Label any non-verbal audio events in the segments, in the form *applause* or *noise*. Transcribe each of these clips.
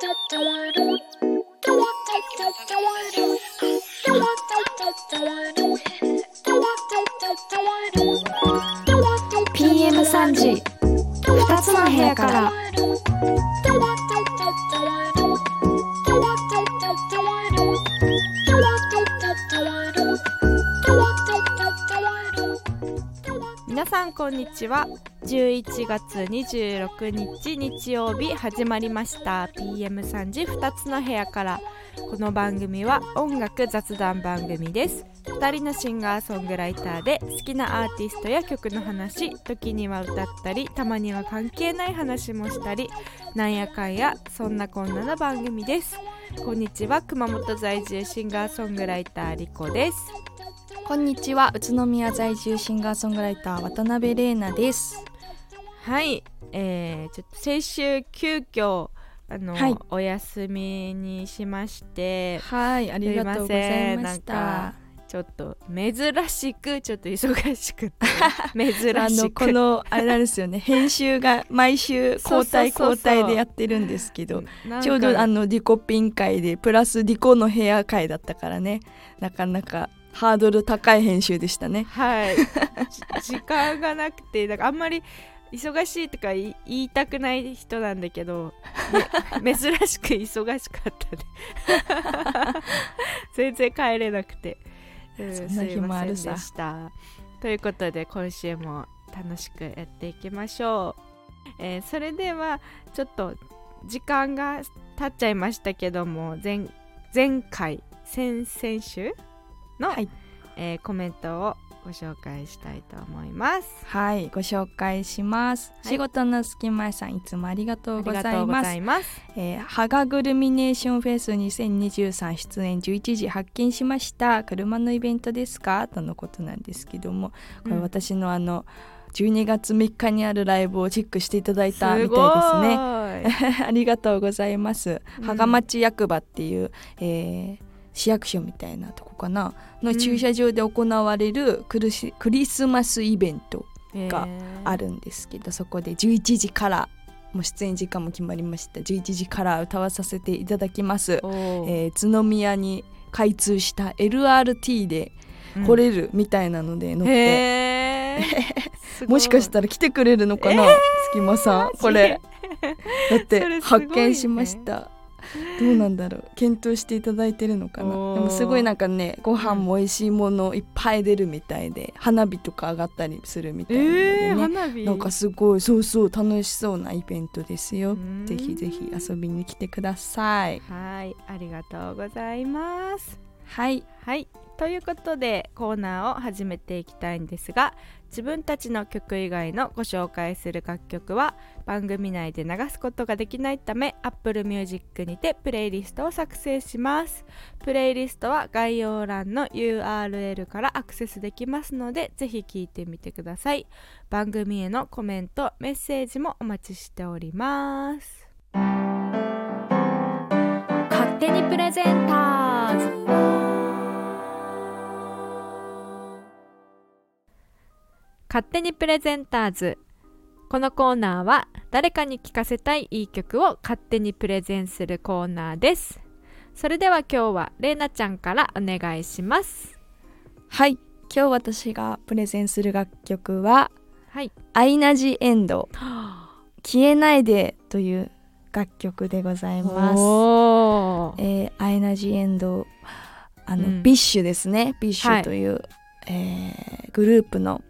Don't want to んにちは。11月26日日曜日始まりました。PM3 時2つの部屋から。この番組は音楽雑談番組です。2人のシンガーソングライターで好きなアーティストや曲の話時には歌ったりたまには関係ない話もしたりなんやかんやそんなこんなの番組です。こんにちは熊本在住シンガーソングライターリコです。こんにちは。宇都宮在住シンガーソングライター渡辺玲奈です。はい。えー、ちょっと先週急遽あの、はい。お休みにしましてはい。ありがとうございました。なんかちょっと珍しくちょっと忙しくて *laughs* 珍しく。このあれなんですよね。*laughs* 編集が毎週交代交代でやってるんですけどちょうどあのリコピン会でプラスリコの部屋会だったからね。なかなかハードル高い編集でしたね。はい。じ *laughs* 時間がなくてだからあんまり忙しいとか言いたくない人なんだけど、ね *laughs* 珍しく忙しかったね。*laughs* 全然帰れなくて、うんそんな日もあるさ。ということで今週も楽しくやっていきましょう、えーそれではちょっと時間が経っちゃいましたけども前前回先々週の、はい。えーコメントをご紹介したいと思います。はいご紹介します、はい。仕事の隙間さんいつもありがとうございうます。えー、ハガグルミネーションフェス2023出演11時発見しました。車のイベントですか？とのことなんですけども。これうん。私のあの12月3日にあるライブをチェックしていただいたみたいですね。ね。*laughs* ありがとうございます。うん。芳賀町役場っていう、えー市役所みたいなとこかなの駐車場で行われるクリスクリスマスイベントがあるんですけどそこで11時からもう出演時間も決まりました。11時から歌わさせていただきます、えー宇都宮に開通した LRT で来れるみたいなので乗って、へー。*laughs* すごい。もしかしたら来てくれるのかな、隙間さんこれ。*laughs* だって発見しましたどうなんだろう。検討していただいてるのかな。でもすごいなんかねご飯も美味しいものいっぱい出るみたいで花火とか上がったりするみたいなのでえー、ね、花火？なんかすごいそうそう楽しそうなイベントですよ。うん。ぜひぜひ遊びに来てください。はいありがとうございます。はい。はいということでコーナーを始めていきたいんですが自分たちの曲以外のご紹介する楽曲は番組内で流すことができないため Apple Music にてプレイリストを作成します。プレイリストは概要欄の URL からアクセスできますのでぜひ聞いてみてください。番組へのコメントメッセージもお待ちしております。勝手にプレゼンターズ。勝手にプレゼンターズ。このコーナーは誰かに聴かせたいいい曲を勝手にプレゼンするコーナーです。それでは今日はれいなちゃんからお願いします。はい。今日私がプレゼンする楽曲ははい。アイナジエンド。消えないでという楽曲でございます。えーアイナジエンドあの、うん。 BiSHですね。ビッシはいュという、えーグループのうん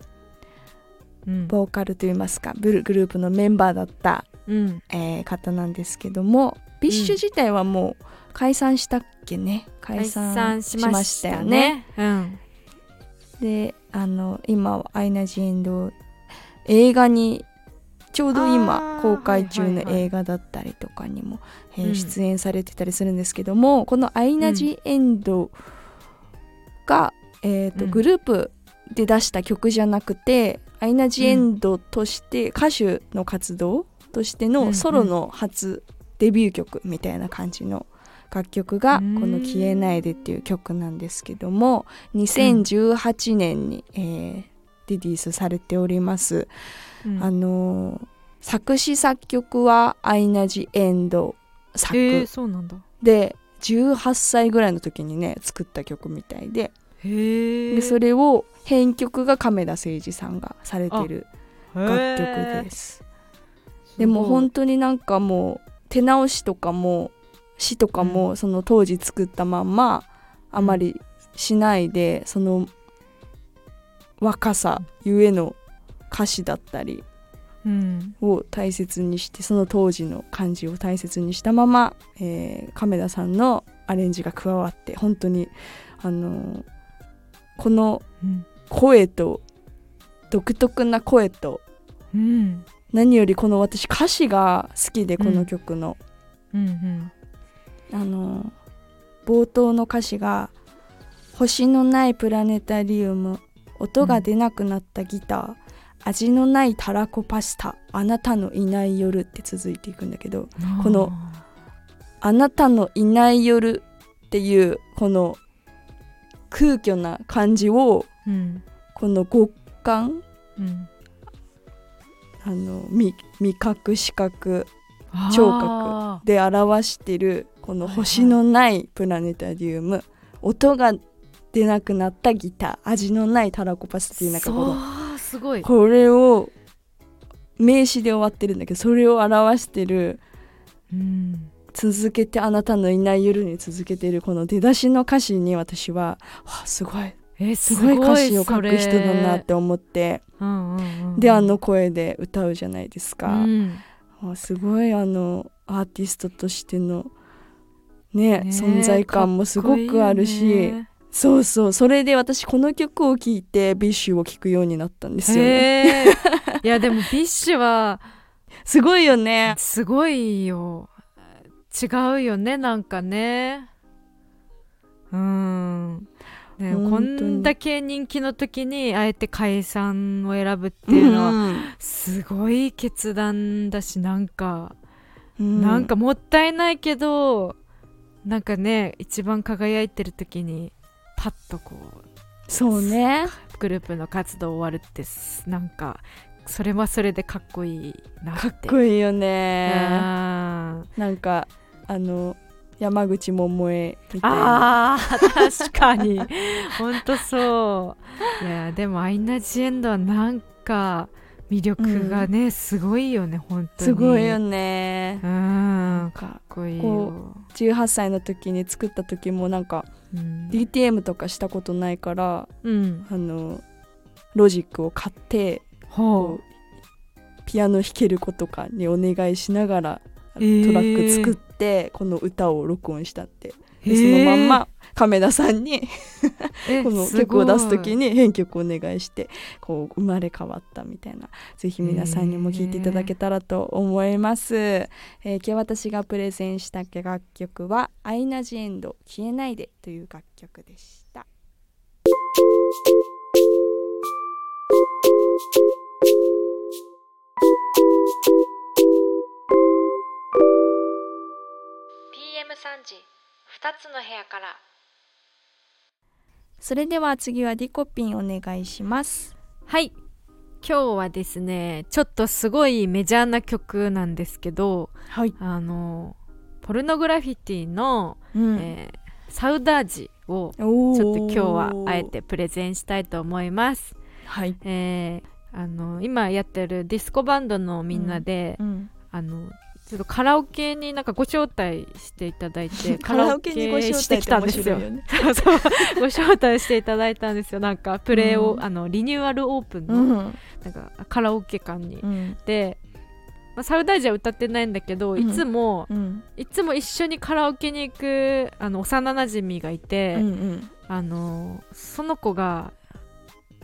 ボーカルといいますかブルグループのメンバーだった、うん。えー方なんですけども BiSH自体はもう解散したっけね？解解散散しましたよよねね。うん。であの今はアイナ・ジ・エンド映画にちょうどあ今ー公開中のはいはいはい。映画だったりとかにも、えーうん出演されてたりするんですけどもこのアイナ・ジ・エンドが、えーとうん。グループで出した曲じゃなくてアイナ・ジ・エンドとして歌手の活動としてのソロの初デビュー曲みたいな感じの楽曲がこの「消えないで」っていう曲なんですけども2018年に、えーリリースされております。うん。あのー作詞作曲はアイナ・ジ・エンド作、えー、そうなんだ。で18歳ぐらいの時にね作った曲みたいで。でそれを編曲が亀田誠治さんがされてる楽曲です。でも本当になんかもう手直しとかも詩とかもその当時作ったまんまあまりしないでその若さゆえの歌詞だったりうん。を大切にしてその当時の感じを大切にしたまま、えー亀田さんのアレンジが加わって本当にあのーこのうん声と独特な声とうん。何よりこの私歌詞が好きでこの曲の、うん。あのー冒頭の歌詞が「星のないプラネタリウム音が出なくなったギター、味のないたらこパスタあなたのいない夜」って続いていくんだけどうんこのあなたのいない夜っていうこの空虚な感じをうん。この極感うんあの味味覚視覚聴あ覚で表してるこの星のないプラネタリウム、音が出なくなったギター味のないタラコパスっていうなんかこのすごい。これを名詞で終わってるんだけどそれを表してるうん続けてあなたのいない夜に続けてるこの出だしの歌詞に私はわあすごいえすごい歌詞を書く人だなって思って。うんうんうんであの声で歌うじゃないですか、うん。あすごいあのアーティストとしてのねね存在感もすごくあるし。ね。そうそう。それで私この曲を聴いて BiSHを聴くようになったんですよね。いやでも BiSHは *laughs* すごいよね。すごいよ。違うよねなんかね。うんねこんだけ人気の時にあえて解散を選ぶっていうのはうん。すごい決断だしなんか、うん。なんかもったいないけどなんかね一番輝いてる時にパッとこうそうね。グループの活動終わるってすなんかそれはそれでかっこいいなって。かっこいいよね。あなんかあの山口百恵みたいな。あー確かに。ほんとそう。いやでもアイナ・ジ・エンドはなんか魅力がね、すごいよね本当に。すごいよね。うなんんかっかこいいこよ、18歳の時に作った時もなんかうん、DTM とかしたことないからうん。あのロジックを買ってうピアノ弾ける子とかにお願いしながらトえーラック作ってこの歌を録音したって。うでそのまんま亀田さんにえー *laughs* この曲を出す時に編曲をお願いしてこう生まれ変わったみたいな。ぜひ皆さんにも聴いていただけたらと思います、えー今日私がプレゼンした楽曲は「アイナ・ジ・エンド消えないで」という楽曲でした3時。2つの部屋から。それでは次はリコピンお願いします。はい。今日はですねちょっとすごいメジャーな曲なんですけどはい、あのポルノグラフィティの、うん。えーサウダージをちょっと今日はあえてプレゼンしたいと思います。はい、えーあの今やってるディスコバンドのみんなで、うん、あのちょっとカラオケになんかご招待していただいて *laughs* カラオケにご招待してきたんですよ。*laughs* よねご招待していただいたんですよ。なんかプレイを、うん。あのリニューアルオープンの、うん。なんかカラオケ館に、うん。で、まあ、サウダージは歌ってないんだけど、うん。いつもうん。いつも一緒にカラオケに行くあの幼なじみがいて、うんうん。あのその子が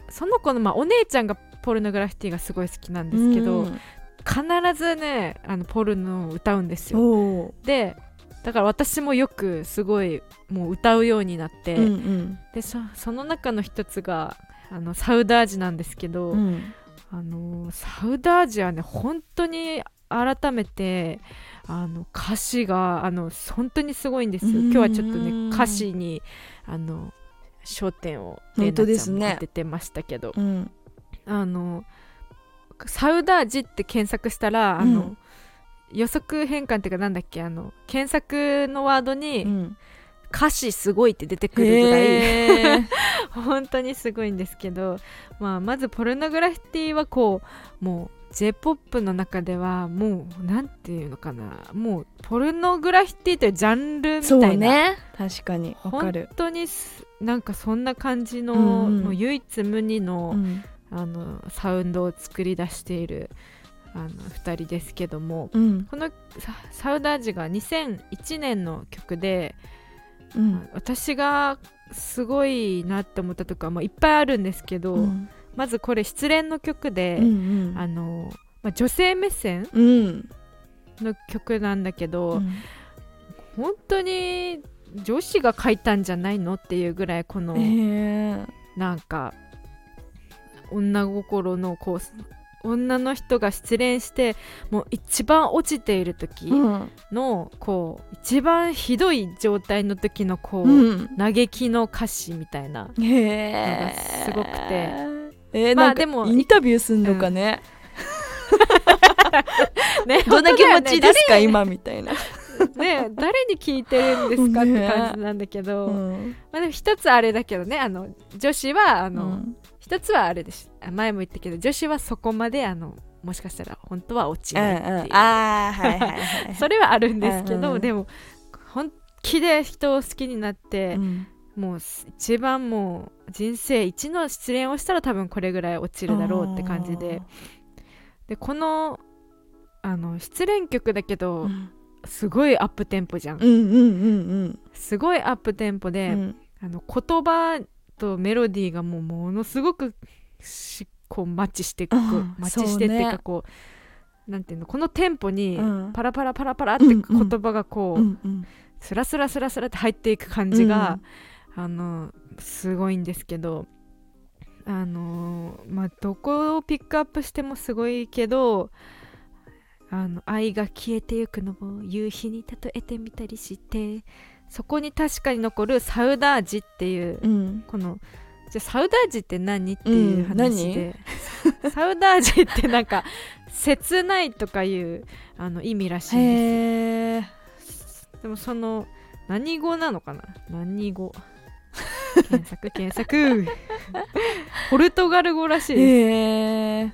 その子の、まあ、お姉ちゃんがポルノグラフィティがすごい好きなんですけど、うん必ずねあのポルノを歌うんですよ。でだから私もよくすごいもう歌うようになって、うんうん。でそその中の一つがあのサウダージなんですけど、うん。あのサウダージはね本当に改めてあの歌詞があの本当にすごいんですよ。うん。今日はちょっとね歌詞にあの焦点をレイナちゃんも当ててましたけど、うん。あのサウダージって検索したらあの、うん予測変換っていうかなんだっけあの検索のワードうにん。歌詞すごいって出てくるぐらいへー。*laughs* 本当にすごいんですけど、まあ、まずポルノグラフィティはこうもう j p o p の中ではもうなんていうのかなもうポルノグラフィティというジャンルみそうたいな、ね。確かに。わか本る、当にすなんかそんな感じの,、うんうん。もう唯一無二の,、うんあのサウンドを作り出しているあの2人ですけどもうん。このササウダージが2001年の曲で、うん。私がすごいなって思ったとか、まあ、いっぱいあるんですけど、うん。まずこれ失恋の曲で、うんあのまあ、女性目線うん。の曲なんだけど、うん。本当に女子が書いたんじゃないのっていうぐらいこの、へーなんか女心のこう女の人が失恋してもう一番落ちている時うん。のこう一番ひどい状態の時のこう、うん。嘆きの歌詞みたいなのがすごくて。えー、まあでもインタビューすんのかね、*laughs* ねどんな気持ちですか、本今みたいな、ねね誰に聞いてるんですかっねて感じなんだけど、うん。まあでも一つあれだけどねあの女子はあの、うん一つはあれです。あ前も言ったけど女子はそこまであのもしかしたら本当は落ちうんないっていう、うん、ああはいはいはい *laughs* それはあるんですけど、うんうん。でも本気で人を好きになってう、ん。もう一番もう人生一の失恋をしたら多分これぐらい落ちるだろうって感じで。でこのあの失恋曲だけど、うん。すごいアップテンポじゃん、うんうんうんすごいアップテンポうで、ん。あの言葉とメロディーがもうものすごくしこうマッチしていく、うん。マッチしてっていうかこうなんていうのこのテンポにうん。パラパラパラパラってうんうん。言葉がこう、うんうん。スラスラスラスラって入っていく感じが、あのすごいんですけどあのまあどこをピックアップしてもすごいけどあの愛が消えてゆくのを夕日に例えてみたりしてそこに確かに残るサウダージっていううん。このじゃあサウダージって何っていううん話で、*laughs* サウダージってなんか切ないとかいうあの意味らしいんですでもその何語なのかな？何語？検索 *laughs* 検索。ポルトガル語らしいで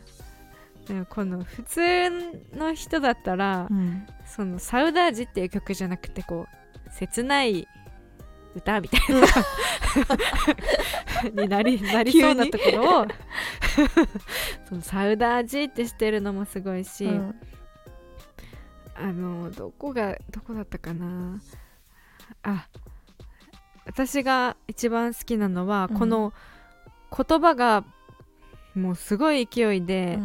す、この普通の人だったら、うん。そのサウダージっていう曲じゃなくてこう切ない歌みたいな。*laughs* になり *laughs* なりそうなところを。*laughs* そのサウダージってしてるのもすごいし、うん。あのどこがどこだったかな。あ私が一番好きなのは、うん。この言葉がもうすごい勢いで、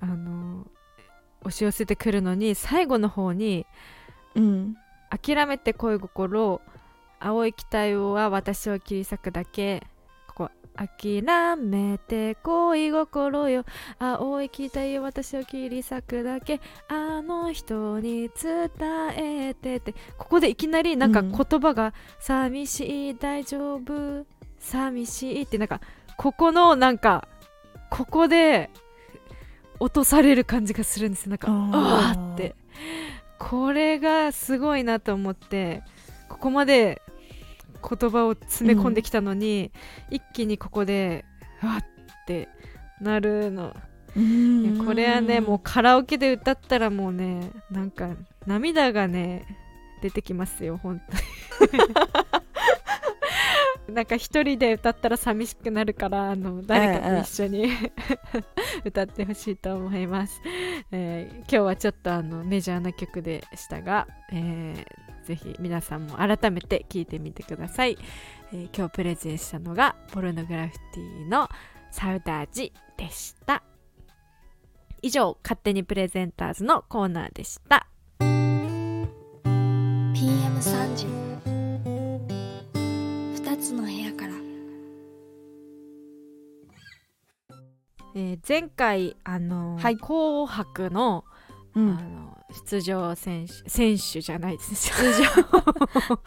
あの押し寄せてくるのに最後の方にうん「諦めて恋心青い期待は私を切り裂くだけ」ここ「諦めて恋心よ。青い期待は私を切り裂くだけ。あの人に伝えて」って。ここでいきなりなんかうん。言葉が「寂しい大丈夫？寂しい」ってなんかここのなんかここで落とされる感じがするんですよ。なんかあー。あーってこれがすごいなと思ってここまで言葉を詰め込んできたのに、一気にここでわってなるの、これはねもうカラオケで歌ったらもうねなんか涙がね出てきますよ本当に *laughs* なんか一人で歌ったら寂しくなるからあの誰かと一緒に *laughs* 歌ってほしいと思います、えー今日はちょっとあのメジャーな曲でしたが、えーぜひ皆さんも改めて聴いてみてください、えー今日プレゼンしたのがポルノグラフィティのサウダージでした。以上勝手にプレゼンターズのコーナーでした。PM3 時2つの部屋から。えー前回あのーはい。紅白の,、あうん。の出場選手選手じゃないです出場。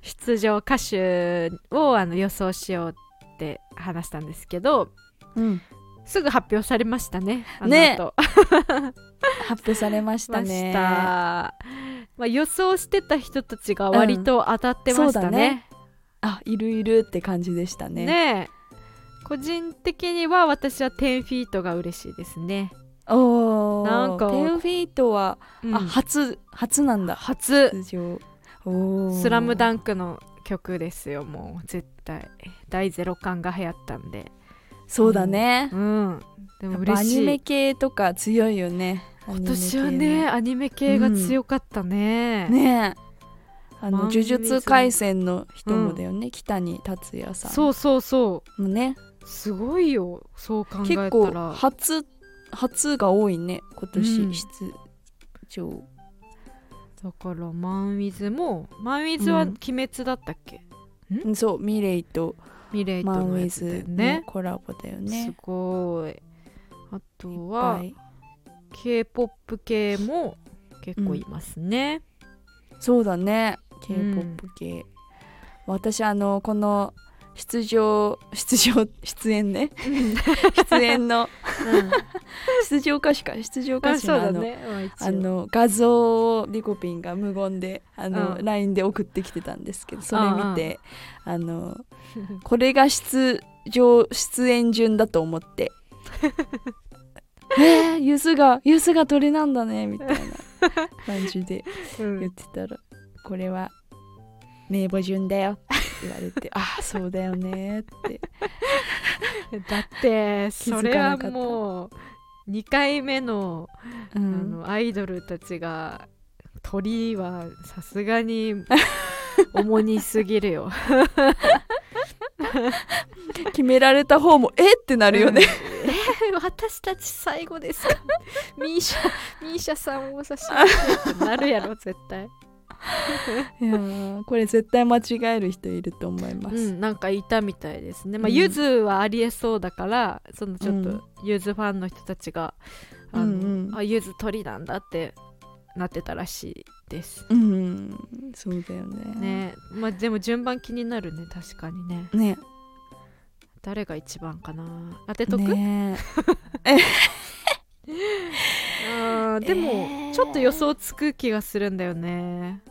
*laughs* 出場歌手をあの予想しようって話したんですけどうん。すぐ発表されましたねあのね。後 *laughs* 発表されましたましねた。まあ、予想してた人たちが割と当たってましたね,、そうだねあいるいるって感じでしたね。ねえ。個人的には私は10フィートが嬉しいですね、おー。なんか10フィートは、うん。あ初初なんだ。初。出場お「スラムダンンクの曲ですよもう絶対。第ゼロ感が流行ったんで。そうだね、うん。でもア嬉しい。ニメ系とか強いよね。今年はね系アニメ系が強かったね、ねえあの呪術廻戦の人もだよね、北に達也さん。そうそうそもね。うすごいよそう考えた結構ら初初が多いね今年うん。出場、だからマンウィズもマンウィズはうん。鬼滅だったっけ、そうミレイとミレイとマンウィズのコラボだよすねごい。あとはぱい。K-POP 系も結構いますね、そうだねうん K-POP 系、私あのこの出場 *laughs* 出場出演ね。出演の。出場歌手か。出場歌あ手のあの,、ね、まあの画像をリコピンが無言であの、うん。LINE で送ってきてたんですけどそれ見てあの *laughs* これが出場出演順だと思って。えー、ユスがユスが鳥なんだねみたいな感じでうん。言ってたらこれは名簿順だよ。って言われてああそうだよね。って。だってそれはもう2回目の,、あうん。のアイドルたちが鳥はさすがに重にすぎるよ。決められた方もえ？ってなるよね、うん。え？ー私たち最後ですか？ミーシャミーシャさんを差し上げてってなるやろ絶対 *laughs* いやーこれ絶対間違える人いると思います、うんなんかいたみたいですね。まあうん。ゆずはありえそうだからそのちょっうん。とゆずファンの人たちがあうんうん。ゆず鳥なんだってなってたらしいです。うん、そうだよね。ね。まあでも順番気になるね確かにね。ね。誰が一番かな。当てとく、ね *laughs* *laughs* でも、えー。ちょっと予想つく気がするんだよね。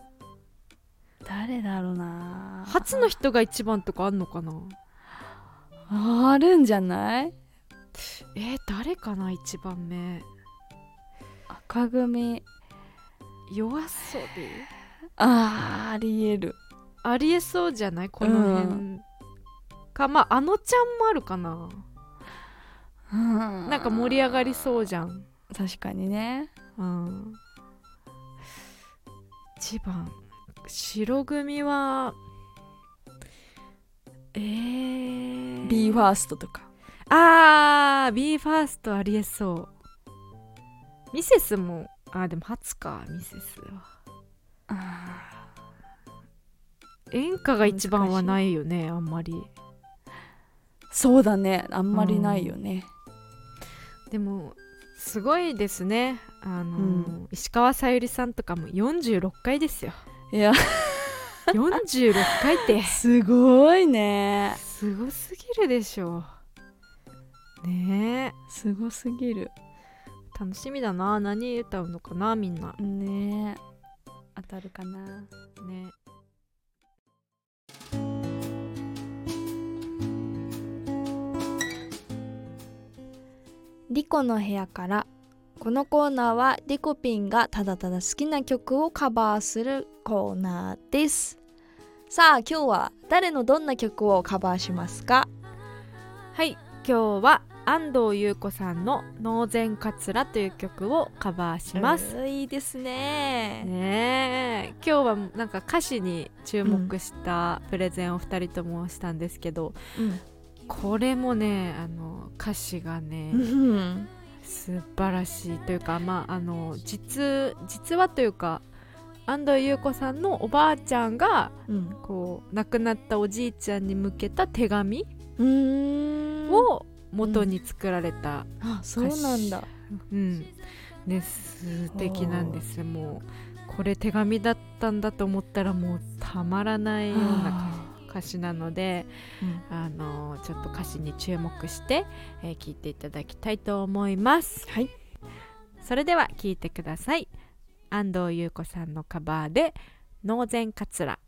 誰だろうな。初の人が一番とかあんのかな？あるんじゃない？えー、誰かな一番目。赤組。夜遊びあーありえる。ありえそうじゃない？この辺、かまああのちゃんもあるかなななんか盛り上がりそうじゃん。確かにね。うん。一番。白組はえー、b ファーストとか。あー b ファーストありえそう。ミセスもあーでも初か。ミセスは。演歌が一番はないよねあんまり。そうだね。あんまりないよねでもすごいですね。あのー、うん。石川さゆりさんとかも46回ですよ。いや。46回って。*laughs* すごいね。すごすぎるでしょ。ねえ。すごすぎる。楽しみだな。何歌うのかなみんな。ね当たるかな。ねリコの部屋からこのコーナーはリコピンがただただ好きな曲をカバーするコーナーです。さあ今日は誰のどんな曲をカバーしますか？はい今日は安藤優子さんの「脳前かつら」という曲をカバーします、いいですね。ねえ。今日はなんか歌詞に注目したプレゼンを2人ともしたんですけど、これもねあの歌詞がね、うん素晴らしいというかまああの実実話というか安藤優子さんのおばあちゃんがうんこう亡くなったおじいちゃんに向けた手紙を元に作られた、あそうなんだ。うん。ね素敵なんですもうこれ手紙だったんだと思ったらもうたまらないような歌歌詞なので、うん。あのちょっと歌詞に注目して、えー聞いていただきたいと思います。はい。それでは聞いてください。安藤優子さんのカバーで「ノーゼンカツラ」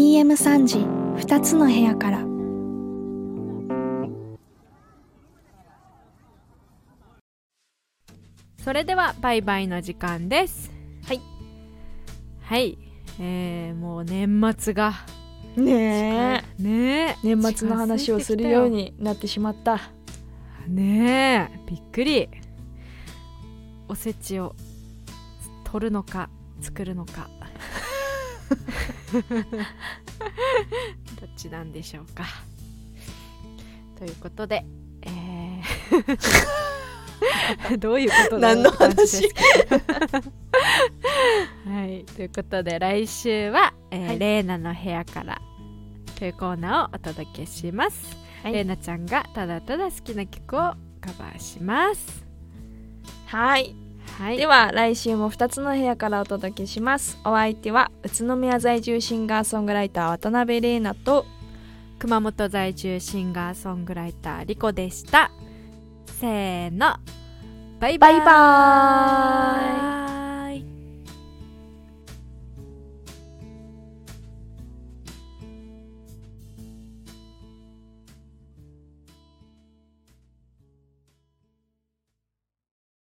PM3 時2つの部屋から」それではバイバイの時間です。はい。はい。えー、もう年末が。ねえ。ねえ。年末の話をするようになってしまった。ねえ。びっくり。おせちを取るのか作るのか *laughs* *laughs* どっちなんでしょうか。ということで、えー *laughs* どういうこと何の話？*laughs* はいということで来週は「えーはい。レーナの部屋から」というコーナーをお届けします、はい。レーナちゃんがただただ好きな曲をカバーします。はいはい。では来週も2つの部屋からお届けします。お相手は宇都宮在住シンガーソングライター渡辺玲奈と熊本在住シンガーソングライターリコでした。せーの。バイバイ。バイバーイ